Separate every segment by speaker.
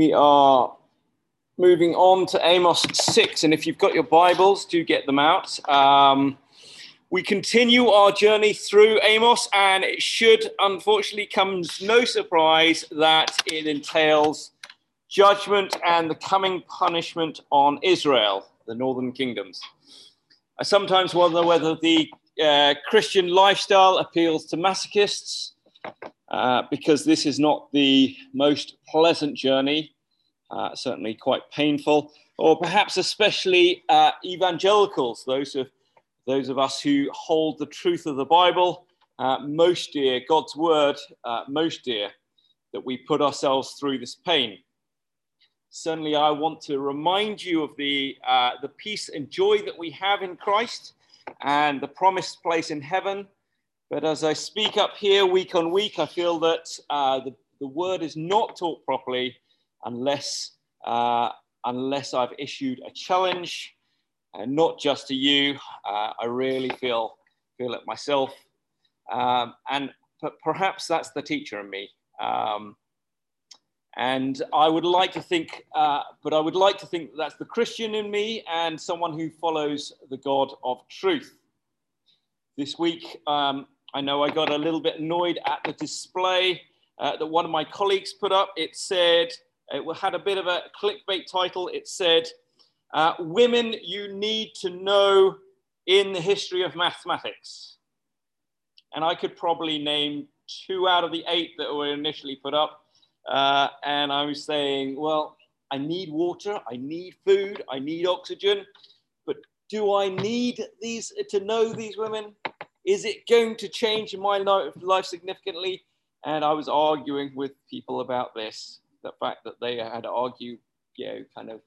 Speaker 1: We are moving on to Amos 6, and if you've got your Bibles, do get them out. Um, we continue our journey through Amos, and it should unfortunately come no surprise that it entails judgment and the coming punishment on Israel, the northern kingdoms. I sometimes wonder whether the uh, Christian lifestyle appeals to masochists uh, because this is not the most pleasant journey, uh, certainly quite painful, or perhaps especially uh, evangelicals, those of, those of us who hold the truth of the Bible uh, most dear, God's word most dear, that we put ourselves through this pain. Certainly, I want to remind you of the, the peace and joy that we have in Christ and the promised place in heaven but as I speak up here week on week, I feel that uh, the, the word is not taught properly unless, uh, unless I've issued a challenge, and not just to you. Uh, I really feel, feel it myself. Um, and perhaps that's the teacher in me. Um, and I would like to think, uh, but I would like to think that that's the Christian in me and someone who follows the God of truth. This week, um, I know I got a little bit annoyed at the display uh, that one of my colleagues put up. It said, it had a bit of a clickbait title. It said, uh, Women you need to know in the history of mathematics. And I could probably name two out of the eight that were initially put up. Uh, and I was saying, well, I need water, I need food, I need oxygen, but do I need these to know these women? Is it going to change my life significantly? And I was arguing with people about this, the fact that they had to argue, you know, kind of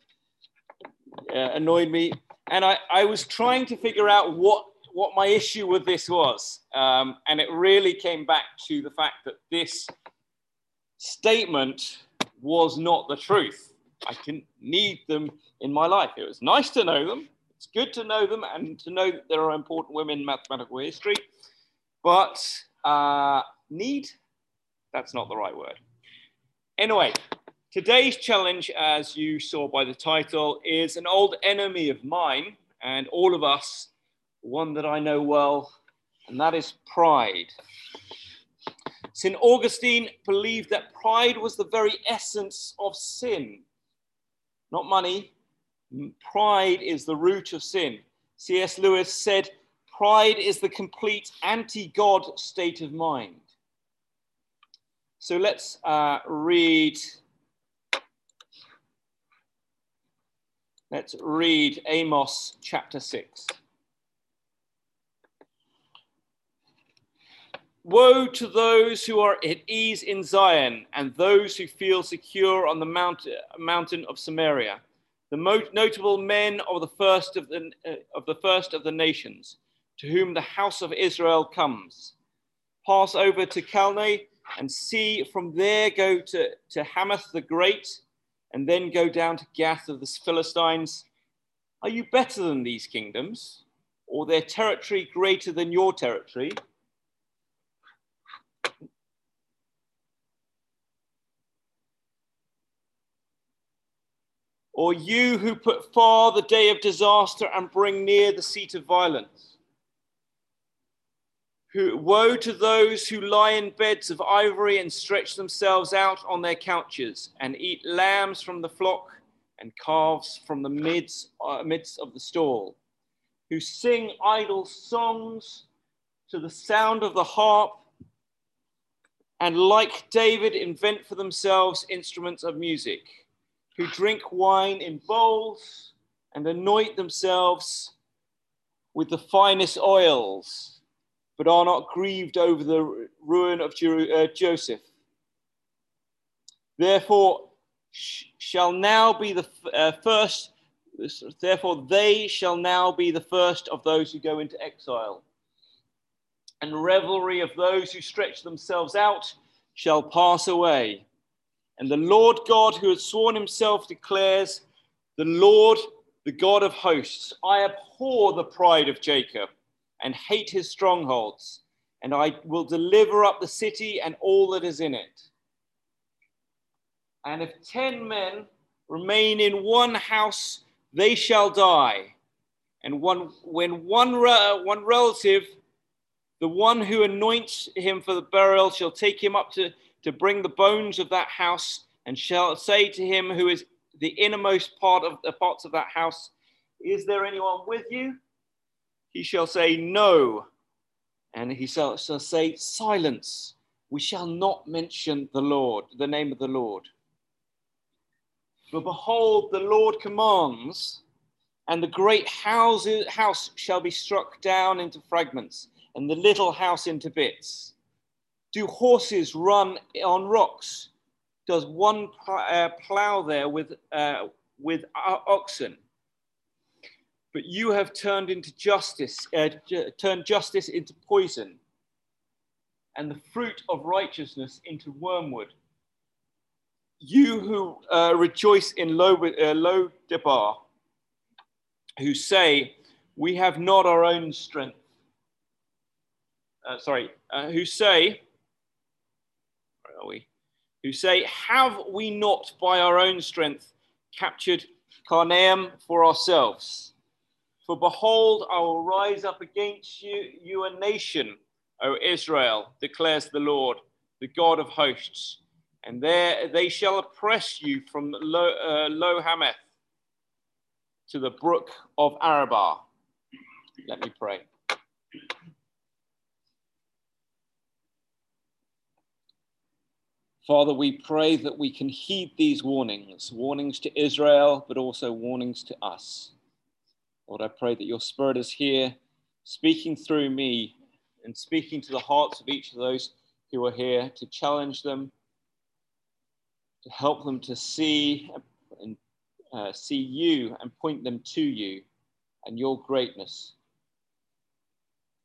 Speaker 1: uh, annoyed me. And I, I was trying to figure out what, what my issue with this was. Um, and it really came back to the fact that this statement was not the truth. I didn't need them in my life. It was nice to know them, it's good to know them and to know that there are important women in mathematical history, but uh, need, that's not the right word. Anyway, today's challenge, as you saw by the title, is an old enemy of mine and all of us, one that I know well, and that is pride. St. Augustine believed that pride was the very essence of sin. Not money, Pride is the root of sin. C.S. Lewis said, Pride is the complete anti God state of mind. So let's uh, read. Let's read Amos chapter 6. Woe to those who are at ease in Zion and those who feel secure on the mount, mountain of Samaria the most notable men of the first of the, uh, of the first of the nations, to whom the house of Israel comes. Pass over to Calneh and see from there go to, to Hamath the Great, and then go down to Gath of the Philistines. Are you better than these kingdoms, or their territory greater than your territory? Or you who put far the day of disaster and bring near the seat of violence. Who, woe to those who lie in beds of ivory and stretch themselves out on their couches and eat lambs from the flock and calves from the midst, uh, midst of the stall, who sing idle songs to the sound of the harp, and like David, invent for themselves instruments of music who drink wine in bowls and anoint themselves with the finest oils, but are not grieved over the ruin of uh, Joseph. Therefore, shall now be the uh, first, therefore, they shall now be the first of those who go into exile. And revelry of those who stretch themselves out shall pass away. And the Lord God, who has sworn himself, declares, The Lord, the God of hosts, I abhor the pride of Jacob and hate his strongholds, and I will deliver up the city and all that is in it. And if ten men remain in one house, they shall die. And one, when one, one relative, the one who anoints him for the burial, shall take him up to, to bring the bones of that house, and shall say to him who is the innermost part of the parts of that house, Is there anyone with you? He shall say, No. And he shall, shall say, Silence. We shall not mention the Lord, the name of the Lord. For behold, the Lord commands, and the great house, house shall be struck down into fragments, and the little house into bits. Do horses run on rocks? Does one uh, plow there with, uh, with oxen? But you have turned into justice, uh, turned justice into poison, and the fruit of righteousness into wormwood you who uh, rejoice in low, uh, who say, We have not our own strength. Uh, sorry, uh, who say, are we? Who say, Have we not by our own strength captured Karnaim for ourselves? For behold, I will rise up against you, you a nation, O Israel, declares the Lord, the God of hosts and there they shall oppress you from Lo, uh, Lo Hameth to the brook of Arabah. Let me pray. Father, we pray that we can heed these warnings, warnings to Israel, but also warnings to us. Lord, I pray that your Spirit is here, speaking through me and speaking to the hearts of each of those who are here to challenge them to help them to see and uh, see you and point them to you and your greatness.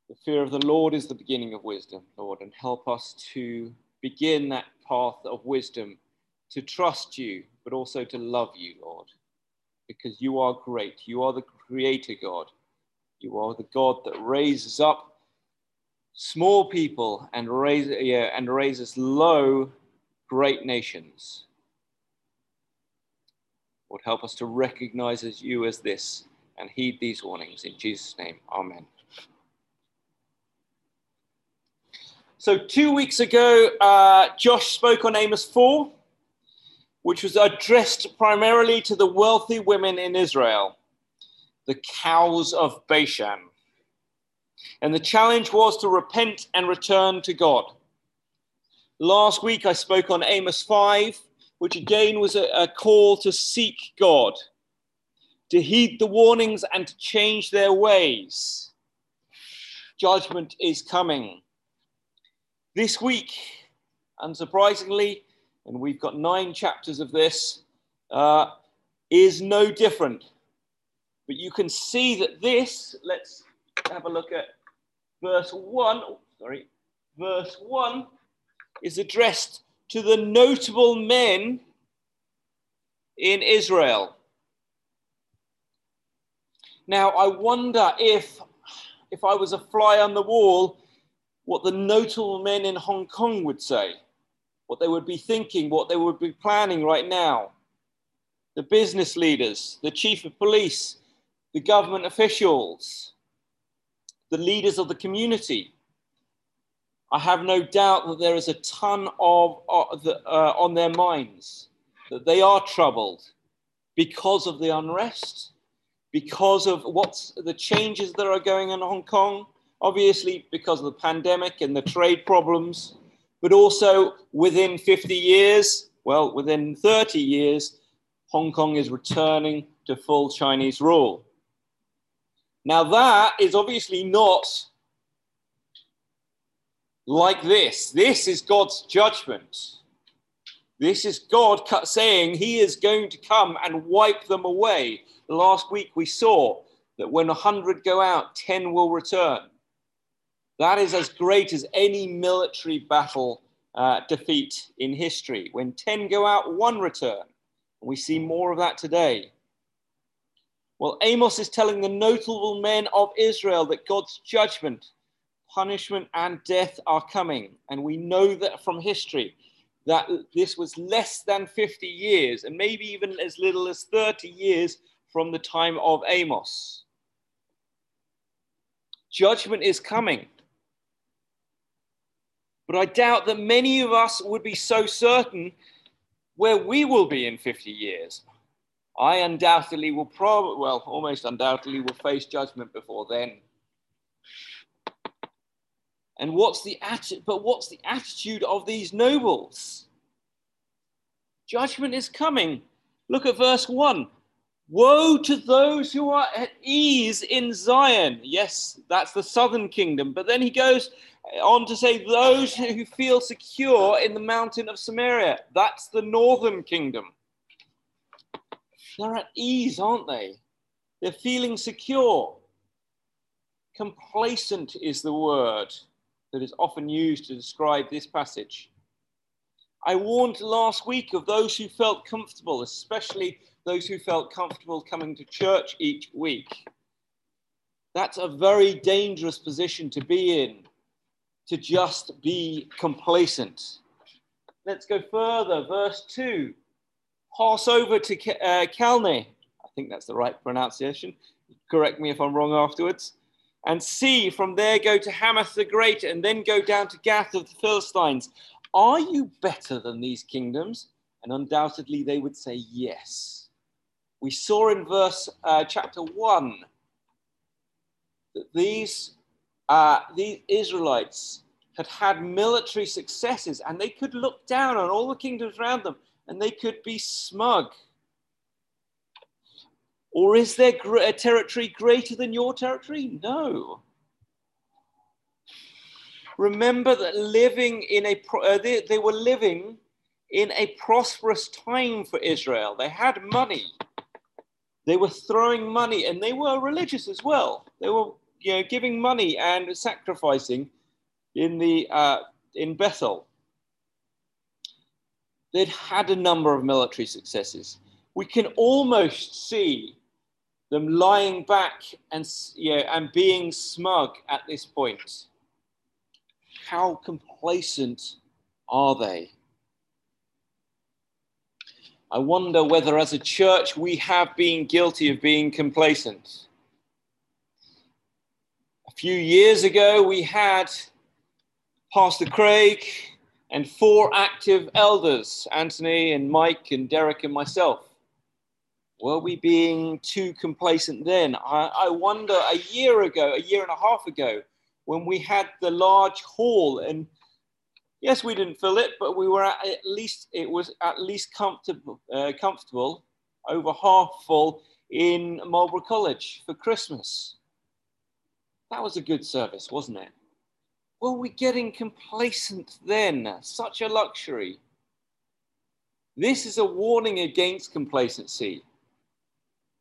Speaker 1: The fear of the Lord is the beginning of wisdom, Lord, and help us to begin that path of wisdom, to trust you, but also to love you, Lord, because you are great. You are the creator God. You are the God that raises up small people and, raise, yeah, and raises low great nations. Lord, help us to recognize as you as this and heed these warnings. In Jesus' name, amen. So, two weeks ago, uh, Josh spoke on Amos 4, which was addressed primarily to the wealthy women in Israel, the cows of Bashan. And the challenge was to repent and return to God. Last week, I spoke on Amos 5, which again was a, a call to seek God, to heed the warnings and to change their ways. Judgment is coming. This week, unsurprisingly, and we've got nine chapters of this, uh, is no different. But you can see that this, let's have a look at verse 1. Oh, sorry, verse 1 is addressed to the notable men in Israel. Now, I wonder if, if I was a fly on the wall, what the notable men in Hong Kong would say, what they would be thinking, what they would be planning right now. The business leaders, the chief of police, the government officials, the leaders of the community. I have no doubt that there is a ton of, uh, the, uh, on their minds, that they are troubled because of the unrest, because of what's the changes that are going on in Hong Kong, obviously because of the pandemic and the trade problems, but also within 50 years, well, within 30 years, Hong Kong is returning to full Chinese rule. Now, that is obviously not like this. This is God's judgment. This is God saying he is going to come and wipe them away. Last week we saw that when a hundred go out, 10 will return. That is as great as any military battle uh, defeat in history. When 10 go out, one return. We see more of that today. Well, Amos is telling the notable men of Israel that God's judgment punishment and death are coming. And we know that from history that this was less than 50 years, and maybe even as little as 30 years from the time of Amos. Judgment is coming. But I doubt that many of us would be so certain where we will be in 50 years. I undoubtedly will probably, well, almost undoubtedly will face judgment before then. And what's the atti- but what's the attitude of these nobles? Judgment is coming. Look at verse 1. Woe to those who are at ease in Zion. Yes, that's the southern kingdom. But then he goes on to say, those who feel secure in the mountain of Samaria. That's the northern kingdom. They're at ease, aren't they? They're feeling secure. Complacent is the word that is often used to describe this passage. I warned last week of those who felt comfortable, especially those who felt comfortable coming to church each week. That's a very dangerous position to be in, to just be complacent. Let's go further. Verse 2 Pass over to uh. I think that's the right pronunciation. Correct me if I'm wrong afterwards and see from there go to Hamath the Great and then go down to Gath of the Philistines. Are you better than these kingdoms? And undoubtedly they would say yes. We saw in verse uh, chapter 1 that these, uh, these Israelites had had military successes and they could look down on all the kingdoms around them and they could be smug or is there a territory greater than your territory? No. Remember that living in a, uh, they, they were living in a prosperous time for Israel. They had money. They were throwing money and they were religious as well. They were you know, giving money and sacrificing in, the, uh, in Bethel. They'd had a number of military successes. We can almost see them lying back and, you know, and being smug at this point. How complacent are they? I wonder whether, as a church, we have been guilty of being complacent. A few years ago, we had Pastor Craig and four active elders Anthony and Mike and Derek and myself. Were we being too complacent then? I, I wonder a year ago, a year and a half ago, when we had the large hall and yes, we didn't fill it, but we were at, at least, it was at least comfortable, uh, comfortable, over half full in Marlborough College for Christmas. That was a good service, wasn't it? Were we getting complacent then? Such a luxury. This is a warning against complacency.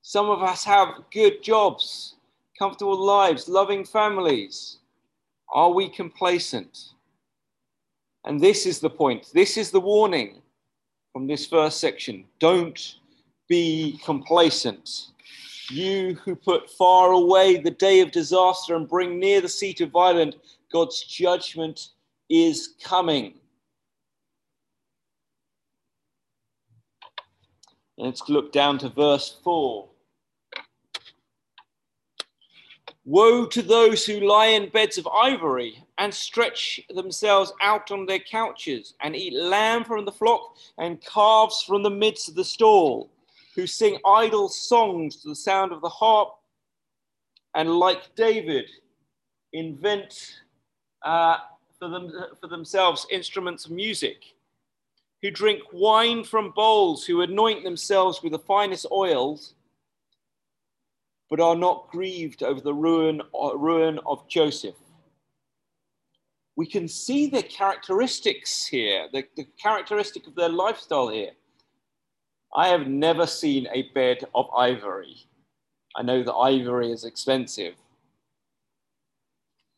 Speaker 1: Some of us have good jobs, comfortable lives, loving families. Are we complacent? And this is the point. This is the warning from this first section. Don't be complacent. You who put far away the day of disaster and bring near the seat of violence, God's judgment is coming. Let's look down to verse 4. Woe to those who lie in beds of ivory and stretch themselves out on their couches and eat lamb from the flock and calves from the midst of the stall, who sing idle songs to the sound of the harp and, like David, invent uh, for, them, for themselves instruments of music, who drink wine from bowls, who anoint themselves with the finest oils but are not grieved over the ruin, uh, ruin of Joseph. We can see the characteristics here, the, the characteristic of their lifestyle here. I have never seen a bed of ivory. I know that ivory is expensive,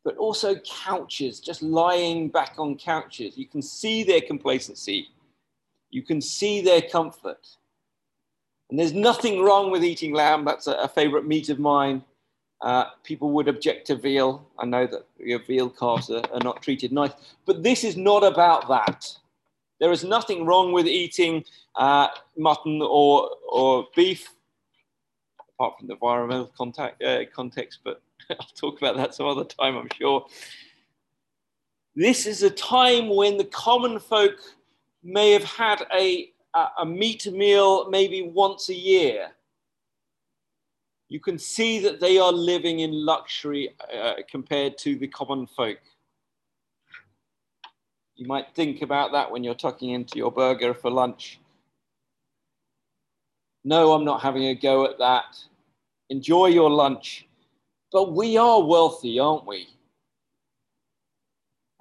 Speaker 1: but also couches, just lying back on couches. You can see their complacency. You can see their comfort. And there's nothing wrong with eating lamb. That's a, a favorite meat of mine. Uh, people would object to veal. I know that your veal calves are, are not treated nice, but this is not about that. There is nothing wrong with eating uh, mutton or, or beef, apart from the environmental contact, uh, context, but I'll talk about that some other time, I'm sure. This is a time when the common folk may have had a, a meat meal maybe once a year. You can see that they are living in luxury uh, compared to the common folk. You might think about that when you're tucking into your burger for lunch. No, I'm not having a go at that. Enjoy your lunch. But we are wealthy, aren't we?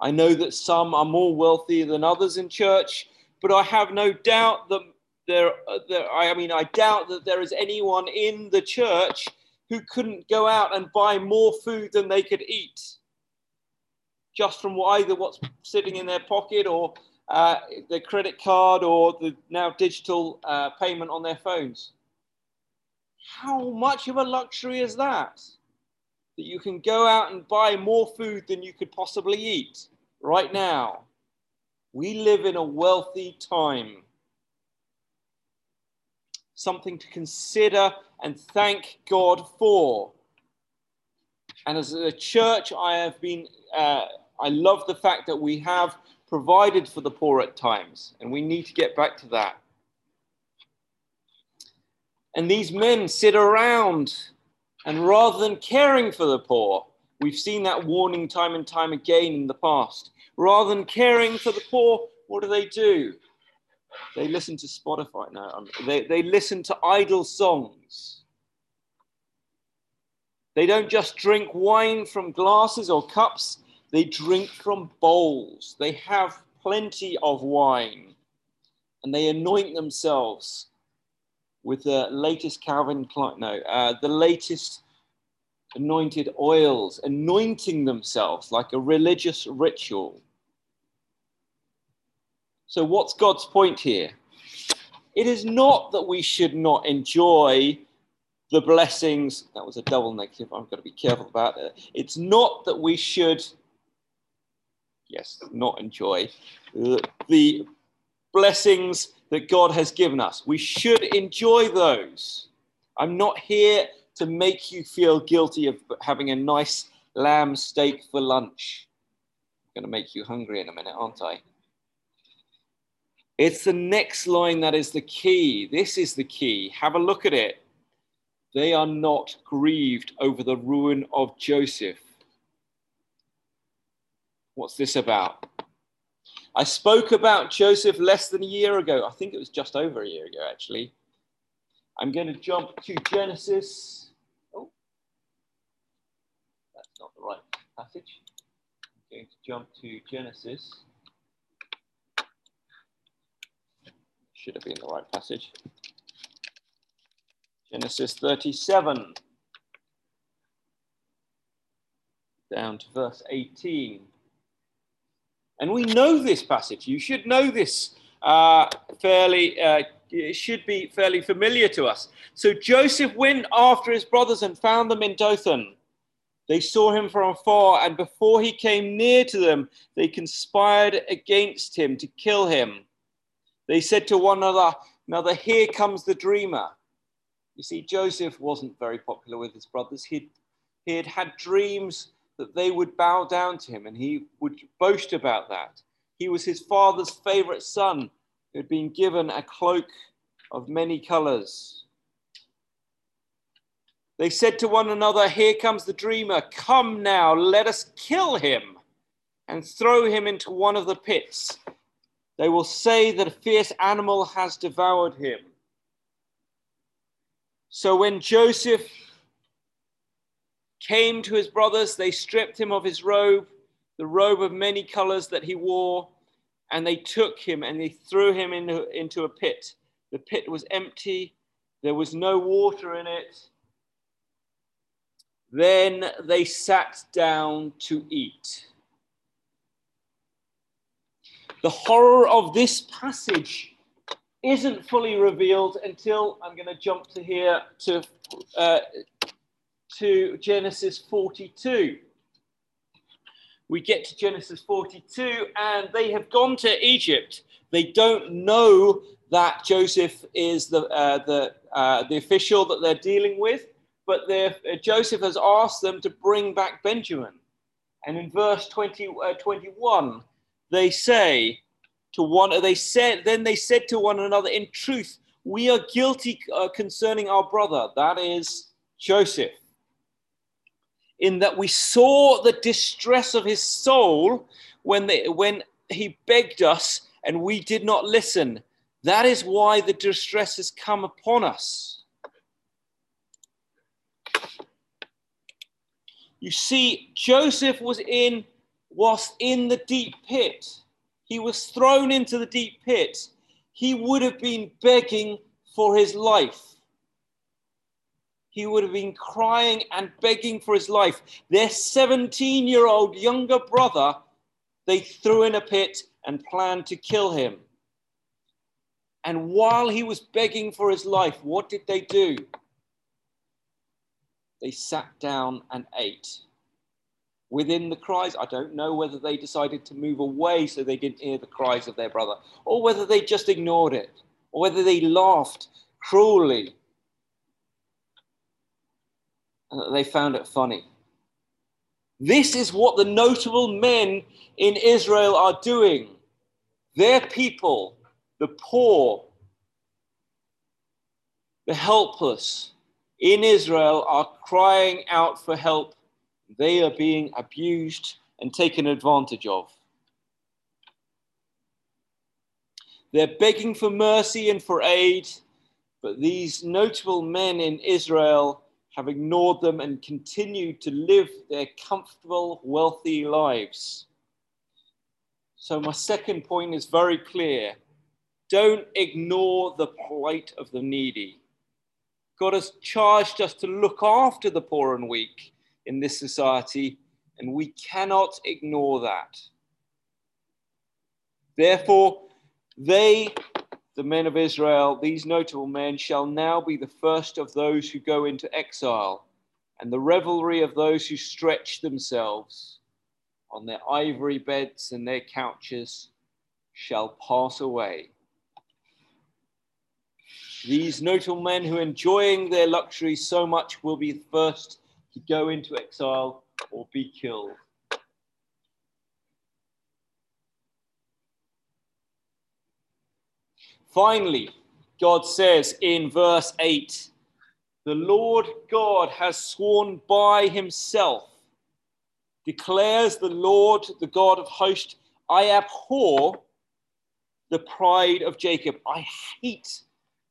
Speaker 1: I know that some are more wealthy than others in church, but I have no doubt that there, uh, there, I mean, I doubt that there is anyone in the church who couldn't go out and buy more food than they could eat just from either what's sitting in their pocket or uh, credit card or the now digital uh, payment on their phones. How much of a luxury is that? That you can go out and buy more food than you could possibly eat right now. We live in a wealthy time. Something to consider and thank God for. And as a church, I have been, uh, I love the fact that we have provided for the poor at times, and we need to get back to that. And these men sit around, and rather than caring for the poor, we've seen that warning time and time again in the past. Rather than caring for the poor, what do they do? They listen to Spotify now. They, they listen to idle songs. They don't just drink wine from glasses or cups, they drink from bowls. They have plenty of wine and they anoint themselves with the latest Calvin Klein, no, uh, the latest anointed oils, anointing themselves like a religious ritual. So, what's God's point here? It is not that we should not enjoy the blessings. That was a double negative. I've got to be careful about it. It's not that we should, yes, not enjoy the blessings that God has given us. We should enjoy those. I'm not here to make you feel guilty of having a nice lamb steak for lunch. I'm going to make you hungry in a minute, aren't I? It's the next line that is the key. This is the key. Have a look at it. They are not grieved over the ruin of Joseph. What's this about? I spoke about Joseph less than a year ago. I think it was just over a year ago, actually. I'm going to jump to Genesis. Oh, that's not the right passage. I'm going to jump to Genesis. Should have been the right passage. Genesis 37, down to verse 18. And we know this passage. You should know this uh, fairly, uh, it should be fairly familiar to us. So Joseph went after his brothers and found them in Dothan. They saw him from afar, and before he came near to them, they conspired against him to kill him. They said to one another, another, Here comes the dreamer. You see, Joseph wasn't very popular with his brothers. He'd, he had had dreams that they would bow down to him, and he would boast about that. He was his father's favorite son who had been given a cloak of many colors. They said to one another, Here comes the dreamer. Come now, let us kill him and throw him into one of the pits they will say that a fierce animal has devoured him. So when Joseph came to his brothers, they stripped him of his robe, the robe of many colors that he wore, and they took him and they threw him into, into a pit. The pit was empty, there was no water in it. Then they sat down to eat. The horror of this passage isn't fully revealed until I'm going to jump to here to, uh, to Genesis 42. We get to Genesis 42, and they have gone to Egypt. They don't know that Joseph is the, uh, the, uh, the official that they're dealing with, but uh, Joseph has asked them to bring back Benjamin. And in verse 20, uh, 21, they say to one, they said, then they said to one another, in truth, we are guilty uh, concerning our brother, that is Joseph, in that we saw the distress of his soul when, they, when he begged us and we did not listen. That is why the distress has come upon us. You see, Joseph was in, was in the deep pit. He was thrown into the deep pit. He would have been begging for his life. He would have been crying and begging for his life. Their 17 year old younger brother, they threw in a pit and planned to kill him. And while he was begging for his life, what did they do? They sat down and ate. Within the cries, I don't know whether they decided to move away so they didn't hear the cries of their brother, or whether they just ignored it, or whether they laughed cruelly and they found it funny. This is what the notable men in Israel are doing. Their people, the poor, the helpless in Israel are crying out for help. They are being abused and taken advantage of. They're begging for mercy and for aid, but these notable men in Israel have ignored them and continued to live their comfortable, wealthy lives. So, my second point is very clear don't ignore the plight of the needy. God has charged us to look after the poor and weak in this society, and we cannot ignore that. Therefore, they, the men of Israel, these notable men, shall now be the first of those who go into exile, and the revelry of those who stretch themselves on their ivory beds and their couches shall pass away. These notable men who enjoying their luxury so much will be the first to go into exile or be killed. Finally, God says in verse 8, the Lord God has sworn by himself, declares the Lord, the God of hosts, I abhor the pride of Jacob. I hate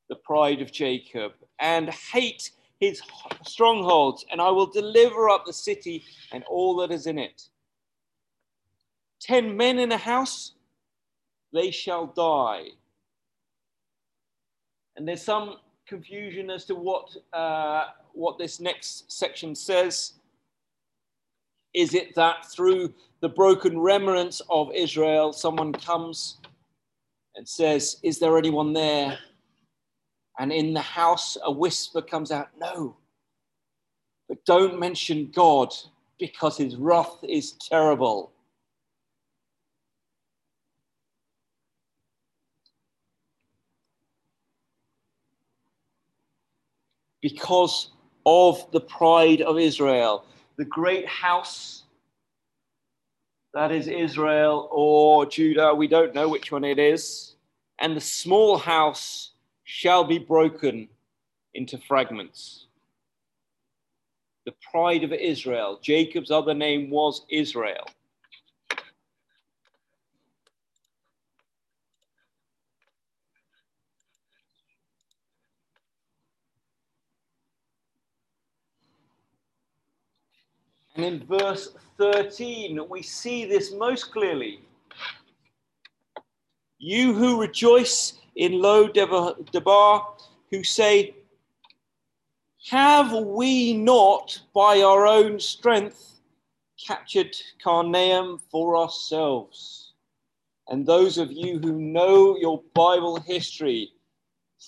Speaker 1: the pride of Jacob and hate his strongholds, and I will deliver up the city and all that is in it. Ten men in a house, they shall die and there's some confusion as to what, uh, what this next section says. Is it that through the broken remnants of Israel, someone comes and says, Is there anyone there? And in the house, a whisper comes out, No. But don't mention God because his wrath is terrible. because of the pride of Israel. The great house, that is Israel or Judah, we don't know which one it is, and the small house shall be broken into fragments. The pride of Israel. Jacob's other name was Israel. And in verse 13, we see this most clearly. You who rejoice in Lo Debar, who say, Have we not by our own strength captured Karnaim for ourselves? And those of you who know your Bible history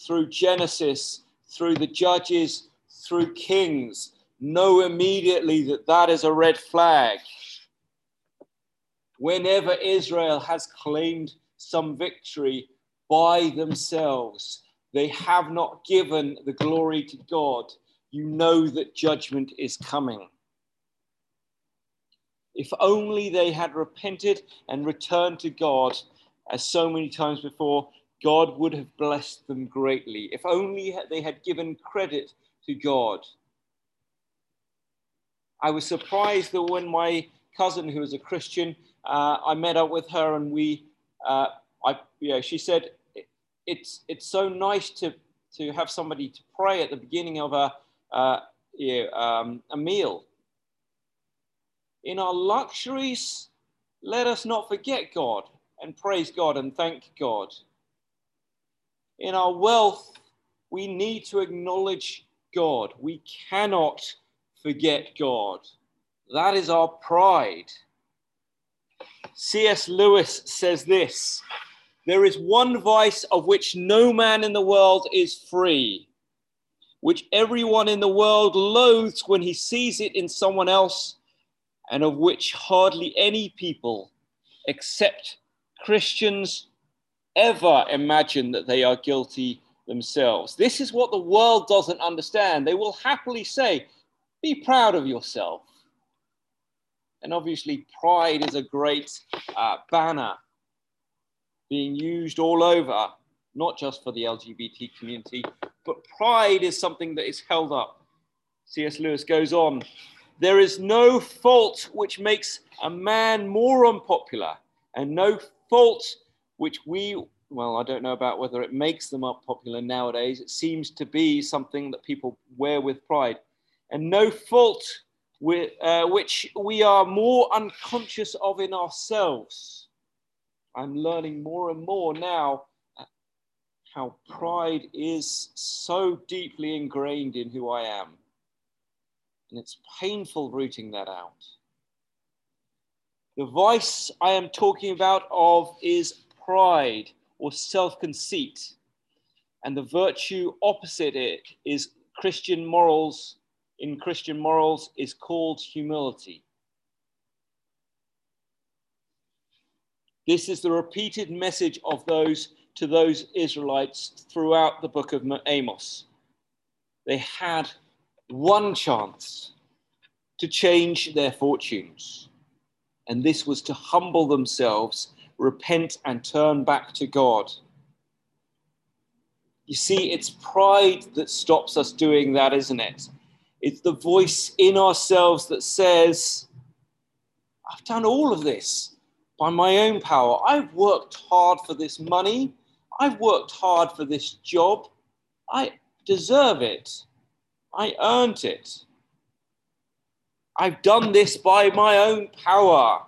Speaker 1: through Genesis, through the Judges, through Kings, know immediately that that is a red flag. Whenever Israel has claimed some victory by themselves. They have not given the glory to God. You know that judgment is coming. If only they had repented and returned to God, as so many times before, God would have blessed them greatly. If only they had given credit to God. I was surprised that when my cousin, who was a Christian, uh, I met up with her and we, uh, I, yeah, she said, it's, it's so nice to, to have somebody to pray at the beginning of a, uh, um, a meal. In our luxuries, let us not forget God and praise God and thank God. In our wealth, we need to acknowledge God. We cannot forget God. That is our pride. C.S. Lewis says this There is one vice of which no man in the world is free, which everyone in the world loathes when he sees it in someone else, and of which hardly any people, except Christians, ever imagine that they are guilty themselves. This is what the world doesn't understand. They will happily say, Be proud of yourself. And obviously, pride is a great uh, banner being used all over, not just for the LGBT community, but pride is something that is held up. C.S. Lewis goes on there is no fault which makes a man more unpopular, and no fault which we, well, I don't know about whether it makes them unpopular nowadays. It seems to be something that people wear with pride. And no fault uh, which we are more unconscious of in ourselves. I'm learning more and more now how pride is so deeply ingrained in who I am. And it's painful rooting that out. The vice I am talking about of is pride or self conceit. And the virtue opposite it is Christian morals in Christian morals is called humility. This is the repeated message of those to those Israelites throughout the book of Amos. They had one chance to change their fortunes, and this was to humble themselves, repent, and turn back to God. You see, it's pride that stops us doing that, isn't it? It's the voice in ourselves that says, I've done all of this by my own power. I've worked hard for this money. I've worked hard for this job. I deserve it. I earned it. I've done this by my own power.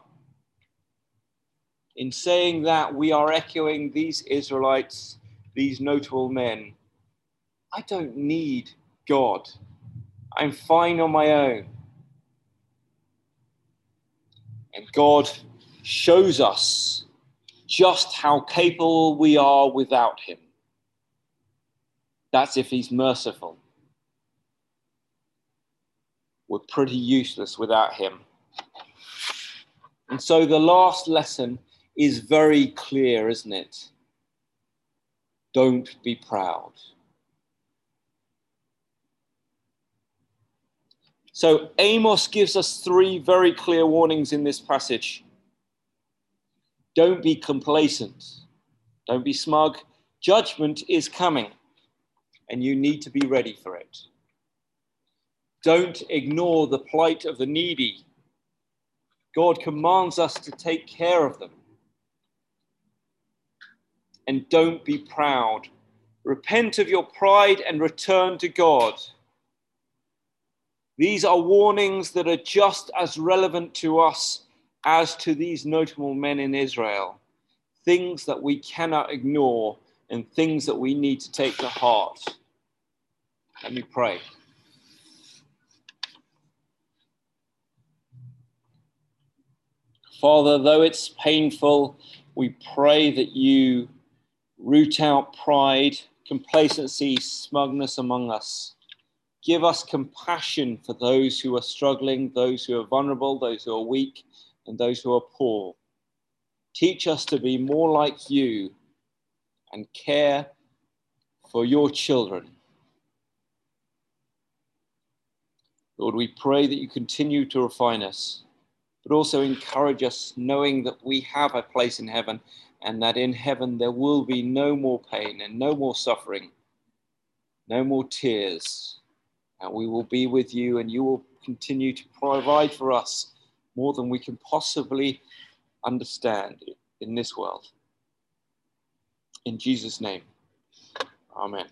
Speaker 1: In saying that, we are echoing these Israelites, these notable men. I don't need God. I'm fine on my own. And God shows us just how capable we are without Him. That's if He's merciful. We're pretty useless without Him. And so the last lesson is very clear, isn't it? Don't be proud. So Amos gives us three very clear warnings in this passage. Don't be complacent. Don't be smug. Judgment is coming, and you need to be ready for it. Don't ignore the plight of the needy. God commands us to take care of them. And don't be proud. Repent of your pride and return to God. These are warnings that are just as relevant to us as to these notable men in Israel. Things that we cannot ignore and things that we need to take to heart. Let me pray. Father, though it's painful, we pray that you root out pride, complacency, smugness among us. Give us compassion for those who are struggling, those who are vulnerable, those who are weak, and those who are poor. Teach us to be more like you and care for your children. Lord, we pray that you continue to refine us, but also encourage us, knowing that we have a place in heaven and that in heaven there will be no more pain and no more suffering, no more tears. And we will be with you, and you will continue to provide for us more than we can possibly understand in this world. In Jesus' name, amen.